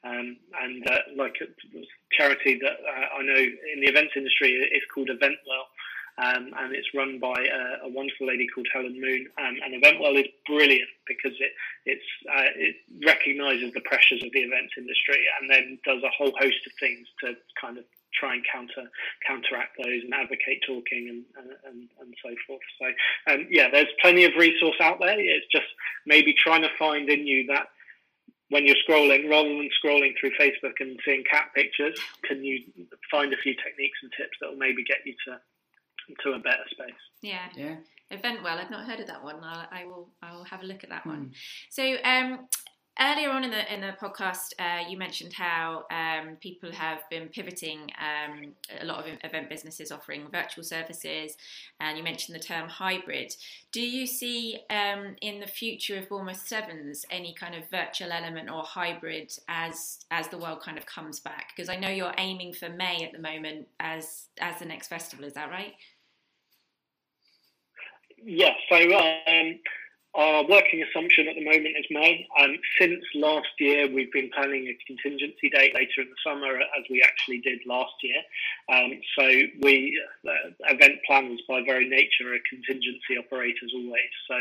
Um, and uh, like a charity that uh, I know in the events industry is called Eventwell um, and it's run by a, a, wonderful lady called Helen Moon. Um, and Eventwell is brilliant because it uh, it recognises the pressures of the events industry and then does a whole host of things to kind of try and counter counteract those and advocate talking and and, and so forth. So um, yeah, there's plenty of resource out there. It's just maybe trying to find in you that when you're scrolling, rather than scrolling through Facebook and seeing cat pictures, can you find a few techniques and tips that will maybe get you to to a better space. Yeah. Yeah. Eventwell, I've not heard of that one. I'll, I will. I will have a look at that mm. one. So, um, earlier on in the in the podcast, uh, you mentioned how um, people have been pivoting. Um, a lot of event businesses offering virtual services, and you mentioned the term hybrid. Do you see um, in the future of Bournemouth Sevens any kind of virtual element or hybrid as as the world kind of comes back? Because I know you're aiming for May at the moment as as the next festival. Is that right? Yeah, so um, our working assumption at the moment is May. Um, since last year, we've been planning a contingency date later in the summer, as we actually did last year. Um, so we uh, event planners by very nature are contingency operators always. So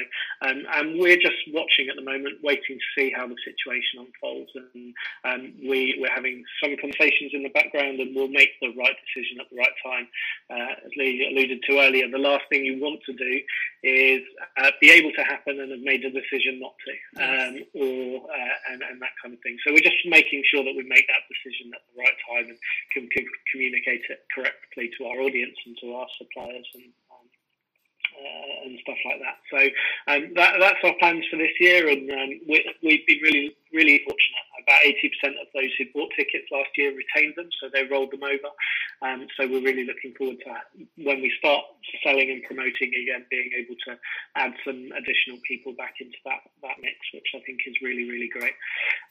um, and we're just watching at the moment, waiting to see how the situation unfolds. And um, we we're having some conversations in the background, and we'll make the right decision at the right time. Uh, as Lee alluded to earlier, the last thing you want to do is uh, be able to happen and have made a decision not to, um, or uh, and, and that kind of thing. So we're just making sure that we make that decision at the right time and can, can communicate it correctly to our audience and to our suppliers and uh, and stuff like that. So um, that, that's our plans for this year, and um, we, have been really, really fortunate. About 80% of those who bought tickets last year retained them, so they rolled them over. Um, so we're really looking forward to when we start selling and promoting again, being able to add some additional people back into that, that mix, which I think is really, really great.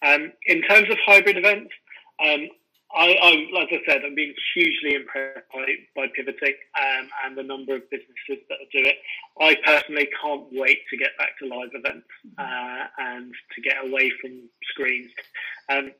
Um, in terms of hybrid events, um, I, I, as I said, I've been hugely impressed by, by pivoting um, and the number of businesses that do it. I personally can't wait to get back to live events uh, and to get away from screens. Um,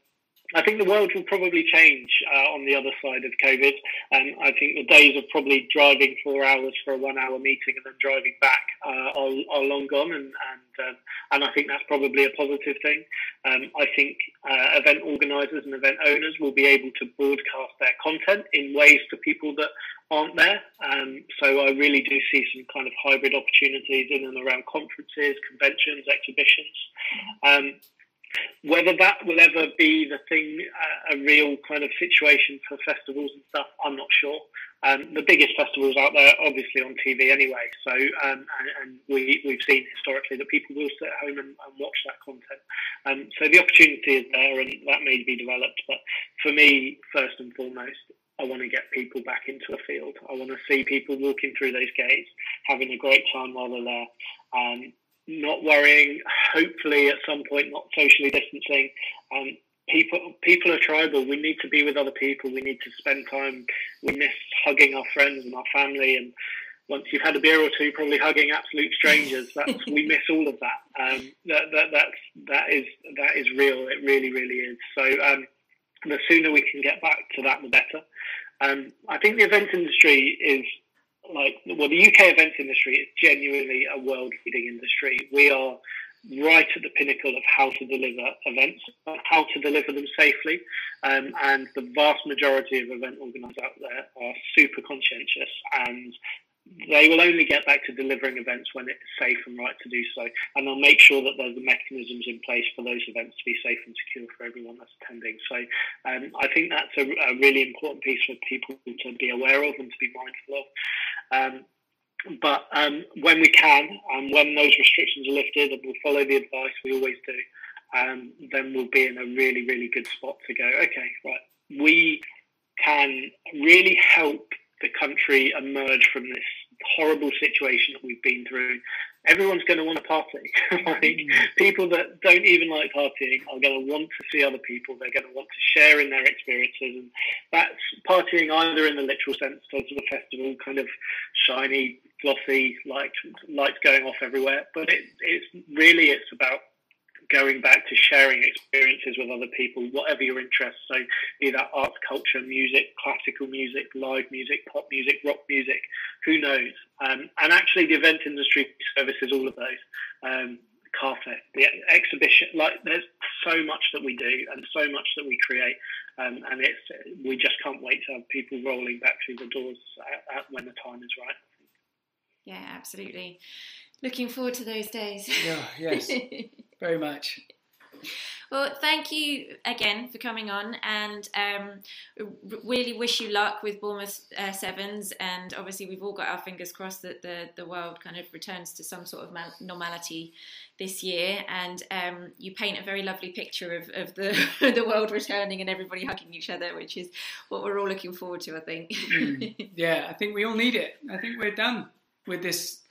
I think the world will probably change uh, on the other side of COVID. And I think the days of probably driving four hours for a one-hour meeting and then driving back uh, are, are, long gone, and and, um, and I think that's probably a positive thing. Um, I think uh, event organisers and event owners will be able to broadcast their content in ways to people that aren't there. Um, so I really do see some kind of hybrid opportunities in and around conferences, conventions, exhibitions. Whether that will ever be the thing, uh, a real kind of situation for festivals and stuff, I'm not sure. Um, the biggest festivals out there, obviously on TV anyway. So, um, and, and, we, we've seen historically that people will sit at home and, and watch that content. Um, so the opportunity is there, and that may be developed. But for me, first and foremost, I want to get people back into a field. I want to see people walking through those gates, having a great time while they're there. Um, not worrying, hopefully at some point not socially distancing. Um, people people are tribal. We need to be with other people. We need to spend time. We miss hugging our friends and our family. And once you've had a beer or two, probably hugging absolute strangers. That's we miss all of that. Um, that that that's that is that is real. It really really is. So um, the sooner we can get back to that, the better. Um, I think the event industry is like well, the UK events industry is genuinely a world-leading industry. We are right at the pinnacle of how to deliver events, how to deliver them safely, um, and the vast majority of event organisers out there are super conscientious and they will only get back to delivering events when it's safe and right to do so, and they'll make sure that there's the mechanisms in place for those events to be safe and secure for everyone that's attending. So, um, I think that's a, a, really important piece for people to be aware of and to be mindful of. Um, but um, when we can, and when those restrictions are lifted, and we'll follow the advice we always do, um, then we'll be in a really, really good spot to go. Okay, right, we can really help the country emerge from this horrible situation that we've been through. Everyone's going to want to party. like mm. people that don't even like partying are going to want to see other people. They're going to want to share in their experiences, and that's partying either in the literal sense, of the festival, kind of shiny, glossy, like lights going off everywhere. But it, it's really it's about going back to sharing experiences with other people, whatever your interests. So, be that arts, culture, music, classical music, live music, pop music, rock music, who knows? Um, and actually, the event industry services all of those. Um, Carfest, the exhibition, like there's so much that we do and so much that we create, um, and it's we just can't wait to have people rolling back through the doors at, at when the time is right. Yeah, absolutely. Looking forward to those days. Yeah, yes, very much. Well, thank you again for coming on, and um, really wish you luck with Bournemouth uh, Sevens. And obviously, we've all got our fingers crossed that the the world kind of returns to some sort of normality this year. And um, you paint a very lovely picture of, of the the world returning and everybody hugging each other, which is what we're all looking forward to. I think. mm, yeah, I think we all need it. I think we're done with this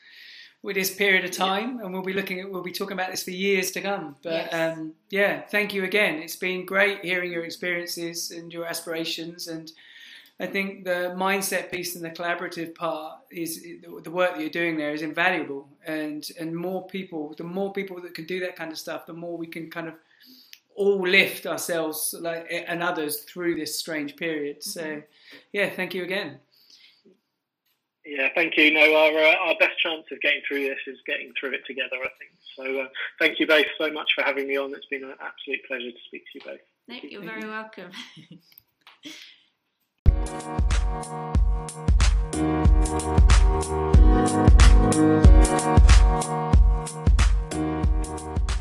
with this period of time, yeah. and we'll be looking at we'll be talking about this for years to come. But yes. um, yeah, thank you again. It's been great hearing your experiences and your aspirations, and I think the mindset piece and the collaborative part is the work that you're doing there is invaluable, and and more people, the more people that can do that kind of stuff, the more we can kind of all lift ourselves like and others through this strange period. So, mm-hmm. yeah, thank you again. Yeah, thank you. No, our uh, our best chance of getting through this is getting through it together. I think. So, uh, thank you both so much for having me on. It's been an absolute pleasure to speak to you both. No, you're thank very you. welcome.